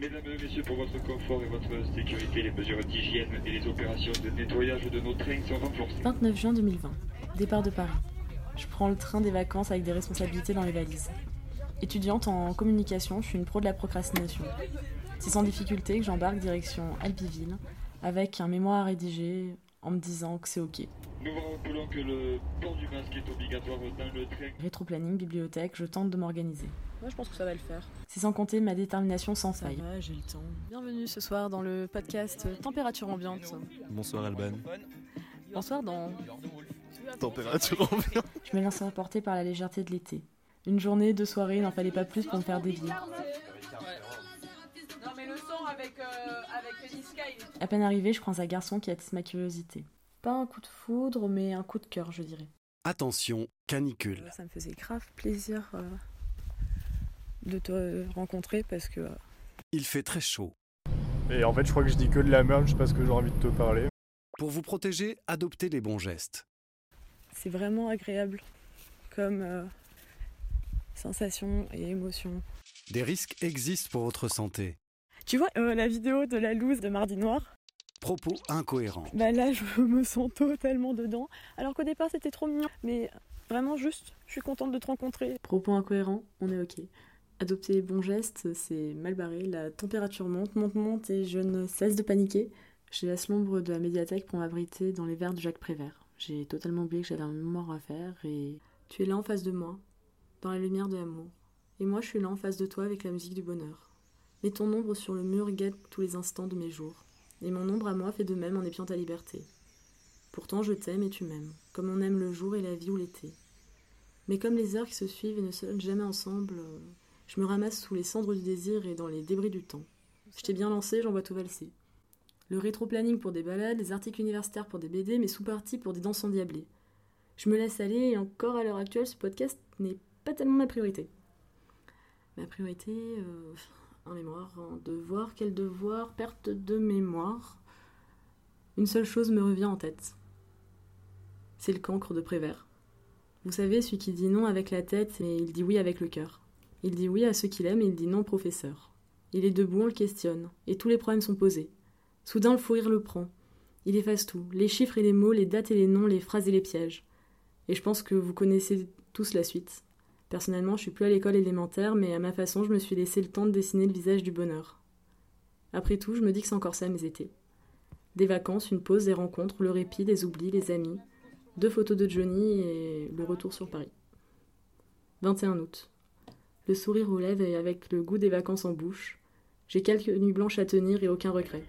Mesdames et messieurs, pour votre confort et votre sécurité, les mesures d'hygiène et les opérations de nettoyage de nos trains sont renforcées. 29 juin 2020. Départ de Paris. Je prends le train des vacances avec des responsabilités dans les valises. Étudiante en communication, je suis une pro de la procrastination. C'est sans difficulté que j'embarque direction Alpiville avec un mémoire à rédiger en me disant que c'est ok. Nous vous rappelons que le port du masque est obligatoire dans le train. Rétroplanning, bibliothèque, je tente de m'organiser. Moi, je pense que ça va le faire. C'est sans compter ma détermination sans faille. va, j'ai le temps. Bienvenue ce soir dans le podcast Température ambiante. Bonsoir Alban. Bonsoir dans. Température ambiante. Je me laisse emporter par la légèreté de l'été. Une journée, deux soirées, il n'en fallait pas plus pour me faire dévier. Avec, euh, avec Niska, il est À peine arrivé, je croise un garçon qui attise ma curiosité. Pas un coup de foudre, mais un coup de cœur, je dirais. Attention, canicule. Ça me faisait grave plaisir euh, de te rencontrer parce que. euh, Il fait très chaud. Et en fait, je crois que je dis que de la merde, je sais pas ce que j'ai envie de te parler. Pour vous protéger, adoptez les bons gestes. c'est vraiment agréable comme euh, sensation et émotion. Des risques existent pour votre santé. Tu vois euh, la vidéo de la loose de Mardi Noir Propos incohérents. Bah là, je me sens totalement dedans. Alors qu'au départ, c'était trop mignon. Mais vraiment, juste, je suis contente de te rencontrer. Propos incohérents, on est ok. Adopter les bons gestes, c'est mal barré. La température monte, monte, monte et je ne cesse de paniquer. Je laisse l'ombre de la médiathèque pour m'abriter dans les verres de Jacques Prévert. J'ai totalement oublié que j'avais un mémoire à faire et tu es là en face de moi, dans la lumière de l'amour. Et moi, je suis là en face de toi avec la musique du bonheur. Mets ton ombre sur le mur guette tous les instants de mes jours. Et mon ombre à moi fait de même en épiant ta liberté. Pourtant, je t'aime et tu m'aimes, comme on aime le jour et la vie ou l'été. Mais comme les heures qui se suivent et ne sonnent jamais ensemble, je me ramasse sous les cendres du désir et dans les débris du temps. Je t'ai bien lancé, j'en vois tout valser. Le rétro-planning pour des balades, les articles universitaires pour des BD, mes sous-parties pour des danses endiablées. Je me laisse aller et encore à l'heure actuelle, ce podcast n'est pas tellement ma priorité. Ma priorité, euh, un mémoire, un devoir, quel devoir, perte de mémoire. Une seule chose me revient en tête. C'est le cancre de Prévert. Vous savez, celui qui dit non avec la tête et il dit oui avec le cœur. Il dit oui à ceux qu'il aime et il dit non professeur. Il est debout, on le questionne, et tous les problèmes sont posés. Soudain, le fou rire le prend. Il efface tout, les chiffres et les mots, les dates et les noms, les phrases et les pièges. Et je pense que vous connaissez tous la suite. Personnellement, je suis plus à l'école élémentaire, mais à ma façon, je me suis laissé le temps de dessiner le visage du bonheur. Après tout, je me dis que c'est encore ça mes étés. Des vacances, une pause, des rencontres, le répit, des oublis, les amis, deux photos de Johnny et le retour sur Paris. 21 août. Le sourire aux lèvres et avec le goût des vacances en bouche. J'ai quelques nuits blanches à tenir et aucun regret.